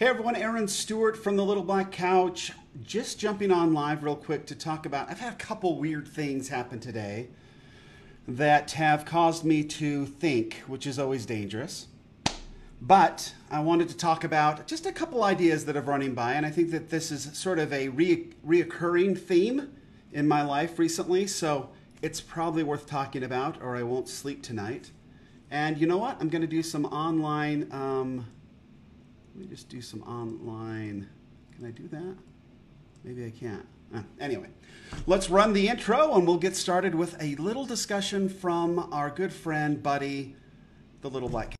Hey everyone, Aaron Stewart from the Little Black Couch. Just jumping on live real quick to talk about. I've had a couple weird things happen today that have caused me to think, which is always dangerous. But I wanted to talk about just a couple ideas that have running by, and I think that this is sort of a re- reoccurring theme in my life recently, so it's probably worth talking about, or I won't sleep tonight. And you know what? I'm going to do some online. Um, let me just do some online. Can I do that? Maybe I can't. Uh, anyway, let's run the intro and we'll get started with a little discussion from our good friend, buddy, the Little Black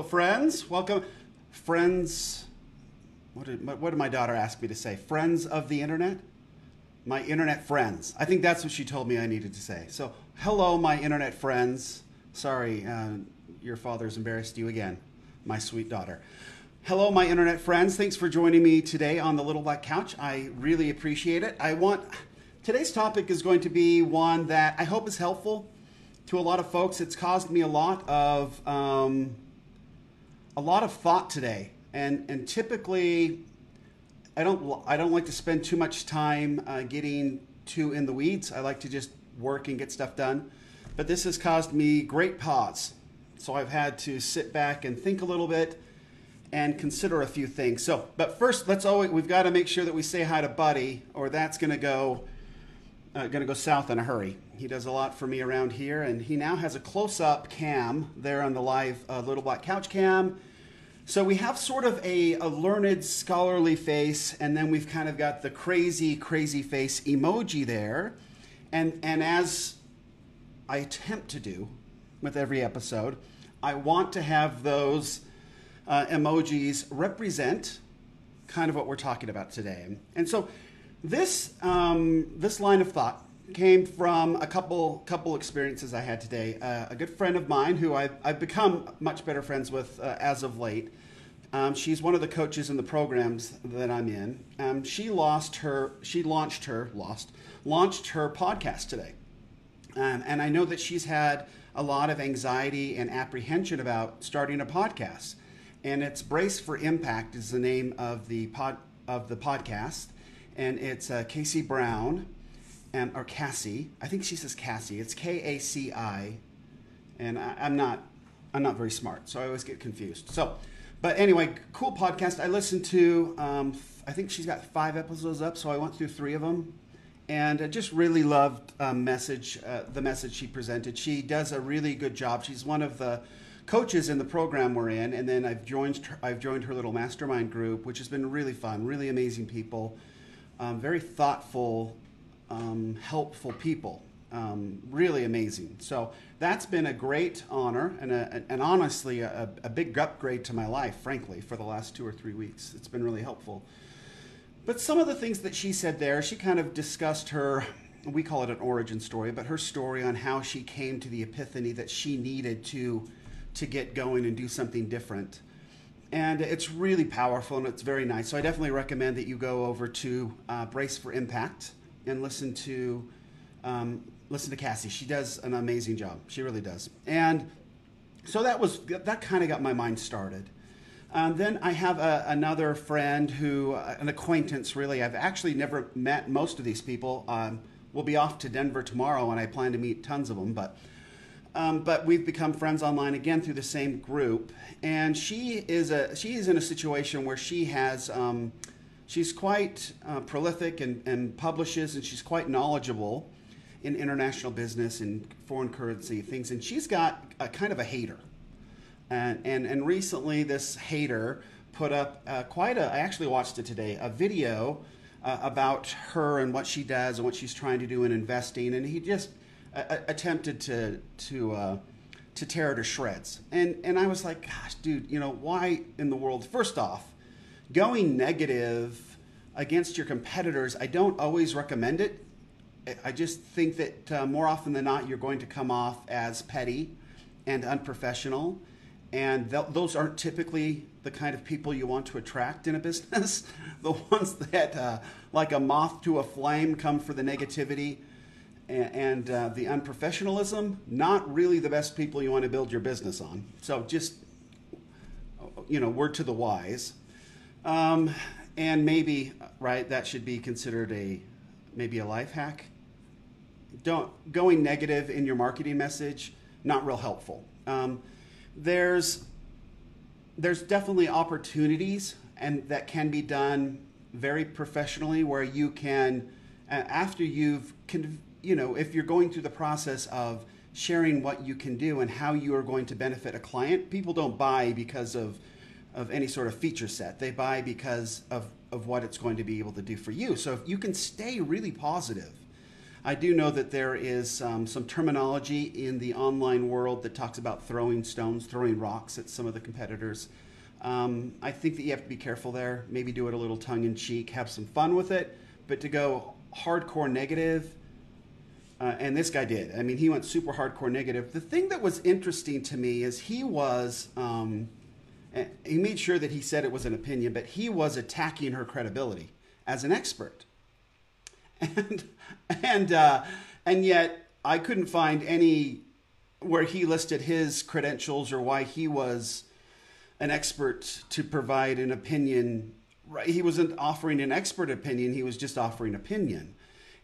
Hello, friends. Welcome, friends. What did, what did my daughter ask me to say? Friends of the internet? My internet friends. I think that's what she told me I needed to say. So, hello, my internet friends. Sorry, uh, your father's embarrassed you again, my sweet daughter. Hello, my internet friends. Thanks for joining me today on the Little Black Couch. I really appreciate it. I want today's topic is going to be one that I hope is helpful to a lot of folks. It's caused me a lot of. Um, a lot of thought today, and and typically, I don't I don't like to spend too much time uh, getting too in the weeds. I like to just work and get stuff done, but this has caused me great pause. So I've had to sit back and think a little bit and consider a few things. So, but first, let's always we've got to make sure that we say hi to Buddy, or that's going to go uh, going to go south in a hurry. He does a lot for me around here, and he now has a close-up cam there on the live uh, Little Black Couch cam. So we have sort of a, a learned, scholarly face, and then we've kind of got the crazy, crazy face emoji there. And, and as I attempt to do with every episode, I want to have those uh, emojis represent kind of what we're talking about today. And so this, um, this line of thought came from a couple couple experiences I had today. Uh, a good friend of mine who I've, I've become much better friends with uh, as of late. Um, she's one of the coaches in the programs that I'm in. Um, she lost her. She launched her lost launched her podcast today, um, and I know that she's had a lot of anxiety and apprehension about starting a podcast. And it's Brace for Impact is the name of the pod of the podcast, and it's uh, Casey Brown and or Cassie. I think she says Cassie. It's K A C I, and I, I'm not I'm not very smart, so I always get confused. So, but anyway, cool podcast. I listened to. Um, I think she's got five episodes up, so I went through three of them, and I just really loved um, message uh, the message she presented. She does a really good job. She's one of the coaches in the program we're in, and then I've joined I've joined her little mastermind group, which has been really fun. Really amazing people, um, very thoughtful um, helpful people. Um, really amazing. So that's been a great honor and, a, and honestly a, a, big upgrade to my life, frankly, for the last two or three weeks. It's been really helpful. But some of the things that she said there, she kind of discussed her, we call it an origin story, but her story on how she came to the epiphany that she needed to, to get going and do something different. And it's really powerful and it's very nice. So I definitely recommend that you go over to uh, Brace for Impact and listen to um, listen to Cassie. She does an amazing job. She really does. And so that was that kind of got my mind started. Um, then I have a, another friend who, uh, an acquaintance really. I've actually never met most of these people. Um, we'll be off to Denver tomorrow, and I plan to meet tons of them. But um, but we've become friends online again through the same group. And she is a she is in a situation where she has um, she's quite uh, prolific and, and publishes, and she's quite knowledgeable in international business and foreign currency things. And she's got a kind of a hater. And, and, and recently, this hater put up uh, quite a, I actually watched it today, a video uh, about her and what she does and what she's trying to do in investing, and he just uh, attempted to to uh, to tear her to shreds. And and I was like, gosh, dude, you know, why in the world? First off, going negative against your competitors, I don't always recommend it. I just think that uh, more often than not, you're going to come off as petty and unprofessional. And th- those aren't typically the kind of people you want to attract in a business. the ones that, uh, like a moth to a flame, come for the negativity and, and uh, the unprofessionalism, not really the best people you want to build your business on. So just, you know, word to the wise. Um, and maybe, right, that should be considered a maybe a life hack. Don't going negative in your marketing message, not real helpful. Um, there's there's definitely opportunities and that can be done very professionally where you can after you've you know if you're going through the process of sharing what you can do and how you are going to benefit a client people don't buy because of of any sort of feature set they buy because of of what it's going to be able to do for you so if you can stay really positive I do know that there is um, some terminology in the online world that talks about throwing stones, throwing rocks at some of the competitors. Um, I think that you have to be careful there. Maybe do it a little tongue in cheek, have some fun with it, but to go hardcore negative, uh, and this guy did. I mean, he went super hardcore negative. The thing that was interesting to me is he was, um, he made sure that he said it was an opinion, but he was attacking her credibility as an expert. And and uh, and yet I couldn't find any where he listed his credentials or why he was an expert to provide an opinion. Right? He wasn't offering an expert opinion; he was just offering opinion.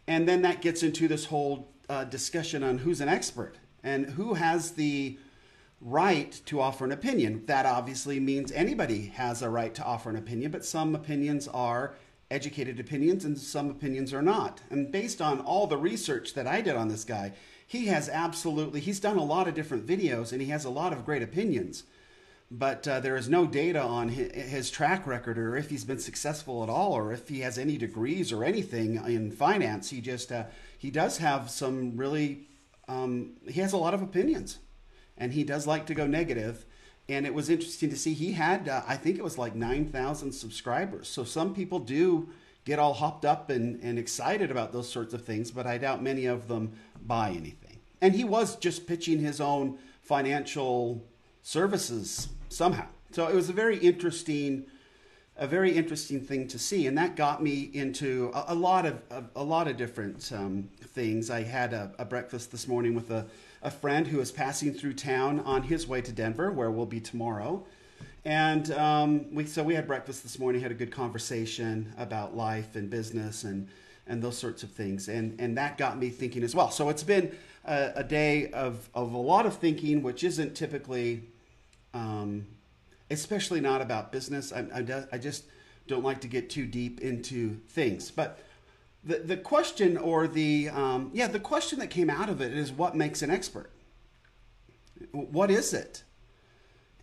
And then that gets into this whole uh, discussion on who's an expert and who has the right to offer an opinion. That obviously means anybody has a right to offer an opinion, but some opinions are educated opinions and some opinions are not. And based on all the research that I did on this guy, he has absolutely, he's done a lot of different videos and he has a lot of great opinions. But uh, there is no data on his, track record or if he's been successful at all or if he has any degrees or anything in finance. He just, uh, he does have some really, um, he has a lot of opinions and he does like to go negative. And it was interesting to see he had uh, i think it was like 9000 subscribers. So some people do get all hopped up and, and excited about those sorts of things but i doubt many of them buy anything. And he was just pitching his own financial services somehow. So it was a very interesting a very interesting thing to see. And that got me into a, a lot of a, a, lot of different um, things. I had a, a breakfast this morning with a a friend who is passing through town on his way to Denver, where we'll be tomorrow. And um, we, so we had breakfast this morning, had a good conversation about life and business and, and those sorts of things. And, and that got me thinking as well. So it's been a, a day of, of a lot of thinking, which isn't typically, um, especially not about business. I, I, I just don't like to get too deep into things. But the, the question or the um, yeah the question that came out of it is what makes an expert? What is it?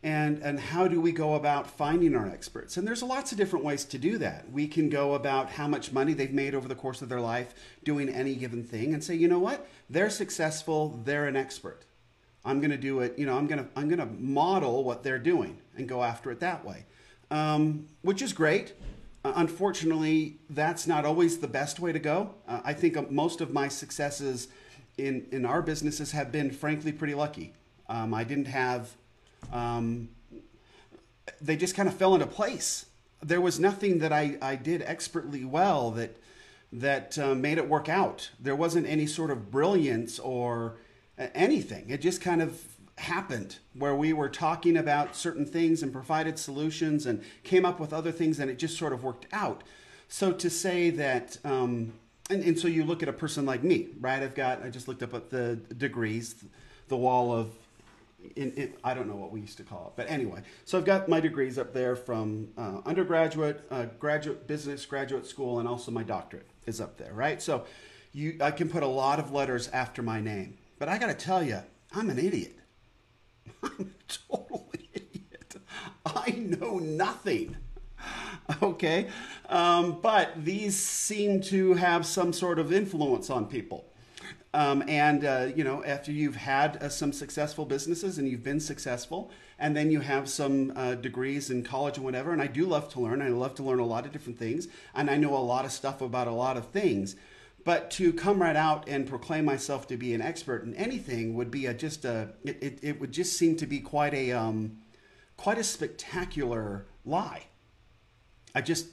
And and how do we go about finding our experts? And there's lots of different ways to do that. We can go about how much money they've made over the course of their life doing any given thing and say you know what? They're successful. They're an expert. I'm going to do it you know i'm going to i'm going to model what they're doing and go after it that way. Um, which is great unfortunately, that's not always the best way to go. Uh, I think uh, most of my successes in, in our businesses have been, frankly, pretty lucky. Um, I didn't have, um, they just kind of fell into place. There was nothing that I, I did expertly well that, that uh, made it work out. There wasn't any sort of brilliance or uh, anything. It just kind of happened where we were talking about certain things and provided solutions and came up with other things and it just sort of worked out. So to say that, um, and, and so you look at a person like me, right? I've got, I just looked up at the degrees, the wall of, in, in, I don't know what we used to call it, but anyway. So I've got my degrees up there from uh, undergraduate, uh, graduate business, graduate school, and also my doctorate is up there, right? So you, I can put a lot of letters after my name, but I got to tell you, I'm an idiot. I'm total idiot. I know nothing. okay? Um, but these seem to have some sort of influence on people. Um, and uh, you know, after you've had uh, some successful businesses and you've been successful, and then you have some uh, degrees in college and whatever. And I do love to learn. I love to learn a lot of different things, and I know a lot of stuff about a lot of things. But to come right out and proclaim myself to be an expert in anything would be a, just a it, it, it would just seem to be quite a um, quite a spectacular lie. I just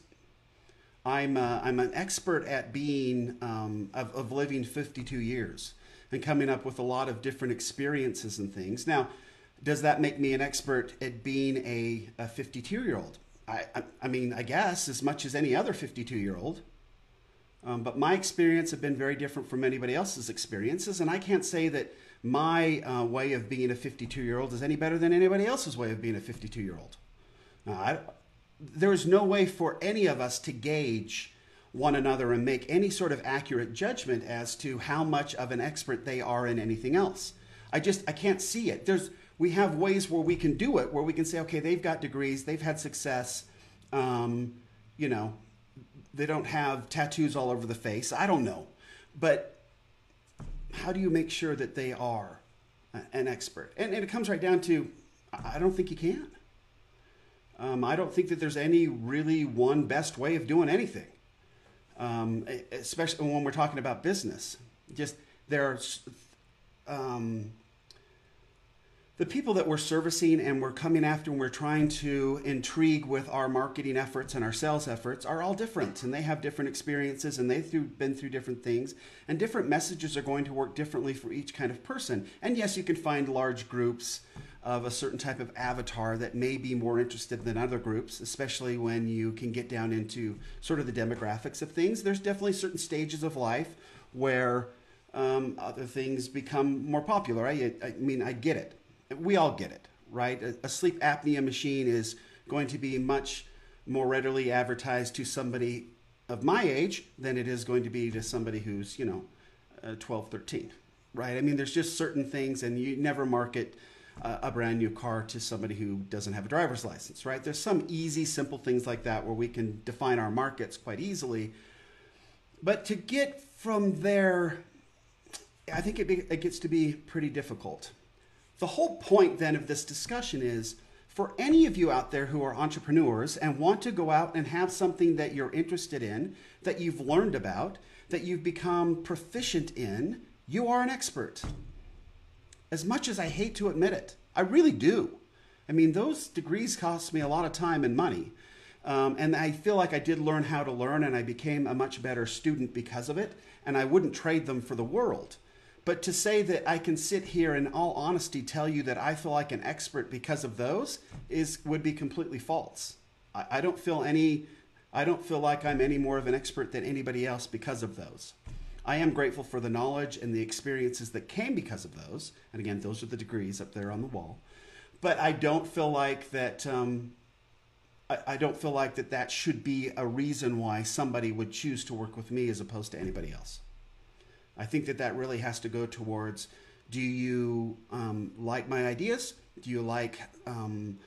I'm uh, I'm an expert at being um, of, of living 52 years and coming up with a lot of different experiences and things. Now, does that make me an expert at being a, a 52 year old? I, I, I mean, I guess as much as any other 52 year old. Um, but my experience have been very different from anybody else's experiences, and I can't say that my uh, way of being a 52 year old is any better than anybody else's way of being a 52 year old. there is no way for any of us to gauge one another and make any sort of accurate judgment as to how much of an expert they are in anything else. I just I can't see it. There's we have ways where we can do it, where we can say, okay, they've got degrees, they've had success, um, you know, they don't have tattoos all over the face. I don't know. But how do you make sure that they are an expert? And, and it comes right down to I don't think you can. Um, I don't think that there's any really one best way of doing anything, um, especially when we're talking about business. Just there's um, the people that we're servicing and we're coming after and we're trying to intrigue with our marketing efforts and our sales efforts are all different and they have different experiences and they've been through different things and different messages are going to work differently for each kind of person. And yes you can find large groups of a certain type of avatar that may be more interested than other groups especially when you can get down into sort of the demographics of things. There's definitely certain stages of life where um, other things become more popular. I, I mean i get it we all get it, right? A, a sleep apnea machine is going to be much more readily advertised to somebody of my age than it is going to be to somebody who's, you know, uh, 12, 13, right? I mean, there's just certain things, and you never market uh, a brand new car to somebody who doesn't have a driver's license, right? There's some easy, simple things like that where we can define our markets quite easily. But to get from there, I think it, be, it gets to be pretty difficult. The whole point then of this discussion is for any of you out there who are entrepreneurs and want to go out and have something that you're interested in, that you've learned about, that you've become proficient in, you are an expert. As much as I hate to admit it, I really do. I mean, those degrees cost me a lot of time and money. Um, and I feel like I did learn how to learn, and I became a much better student because of it. And I wouldn't trade them for the world. But to say that I can sit here in all honesty tell you that I feel like an expert because of those is would be completely false. I, I don't feel any I don't feel like I'm any more of an expert than anybody else because of those. I am grateful for the knowledge and the experiences that came because of those. And again, those are the degrees up there on the wall. But I don't feel like that. Um, I, I don't feel like that that should be a reason why somebody would choose to work with me as opposed to anybody else. I think that that really has to go towards do you um, like my ideas? Do you like um,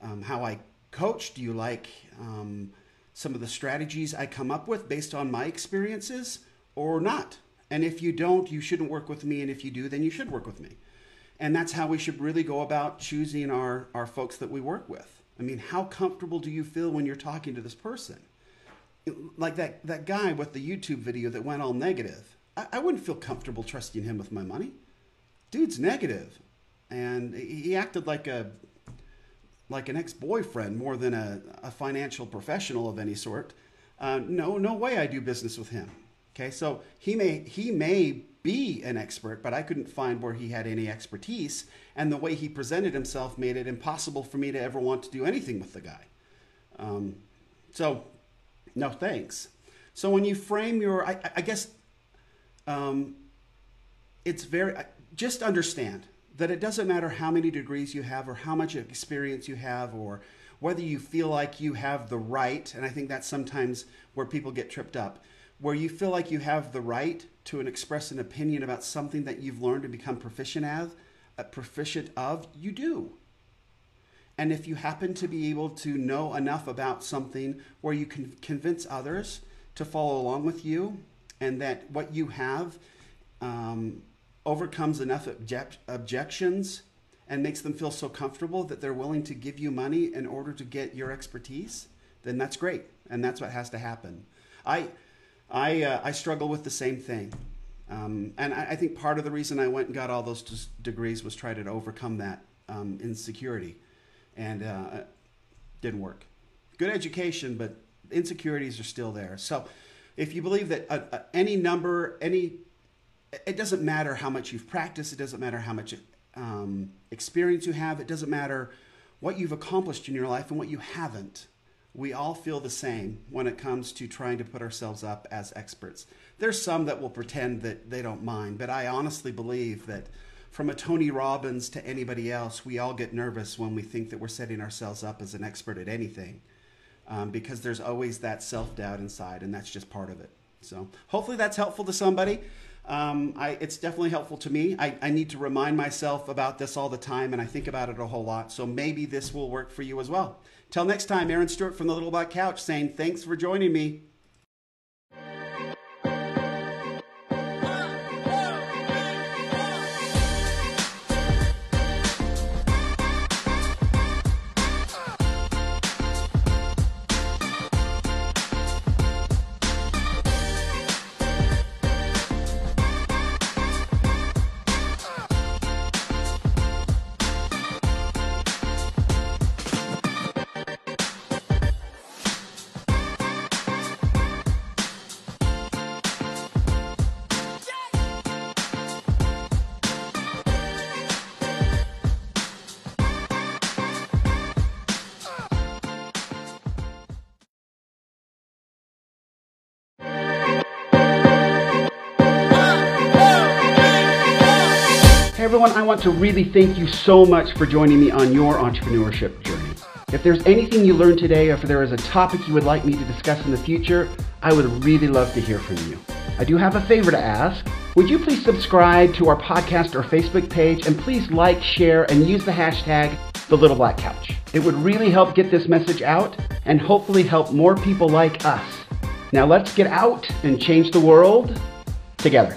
um, how I coach? Do you like um, some of the strategies I come up with based on my experiences or not? And if you don't, you shouldn't work with me. And if you do, then you should work with me. And that's how we should really go about choosing our, our folks that we work with. I mean, how comfortable do you feel when you're talking to this person? Like that, that guy with the YouTube video that went all negative I, I wouldn't feel comfortable trusting him with my money. Dude's negative, and he acted like a like an ex-boyfriend more than a, a financial professional of any sort. Uh, no, no way I do business with him. Okay, so he may he may be an expert, but I couldn't find where he had any expertise, and the way he presented himself made it impossible for me to ever want to do anything with the guy. Um, so, no thanks. So when you frame your, I, I guess um, it's very just understand that it doesn't matter how many degrees you have or how much experience you have or whether you feel like you have the right and i think that's sometimes where people get tripped up where you feel like you have the right to an express an opinion about something that you've learned to become proficient as uh, proficient of you do. And if you happen to be able to know enough about something where you can convince others to follow along with you, and that what you have um, overcomes enough object- objections and makes them feel so comfortable that they're willing to give you money in order to get your expertise, then that's great, and that's what has to happen. I, I, uh, I struggle with the same thing, um, and I, I, think part of the reason I went and got all those degrees was try to overcome that um, insecurity, and uh, didn't work. Good education, but insecurities are still there. So, if you believe that uh, uh any number, any, it doesn't matter how much you've practiced. It doesn't matter how much um, experience you have. It doesn't matter what you've accomplished in your life and what you haven't. We all feel the same when it comes to trying to put ourselves up as experts. There's some that will pretend that they don't mind, but I honestly believe that from a Tony Robbins to anybody else, we all get nervous when we think that we're setting ourselves up as an expert at anything um, because there's always that self doubt inside, and that's just part of it. So, hopefully, that's helpful to somebody. Um, I, it's definitely helpful to me. I, I need to remind myself about this all the time, and I think about it a whole lot. So maybe this will work for you as well. Till next time, Aaron Stewart from the Little Black Couch saying thanks for joining me. Everyone, I want to really thank you so much for joining me on your entrepreneurship journey. If there's anything you learned today, or if there is a topic you would like me to discuss in the future, I would really love to hear from you. I do have a favor to ask. Would you please subscribe to our podcast or Facebook page and please like, share, and use the hashtag the Little Black Couch. It would really help get this message out and hopefully help more people like us. Now let's get out and change the world together.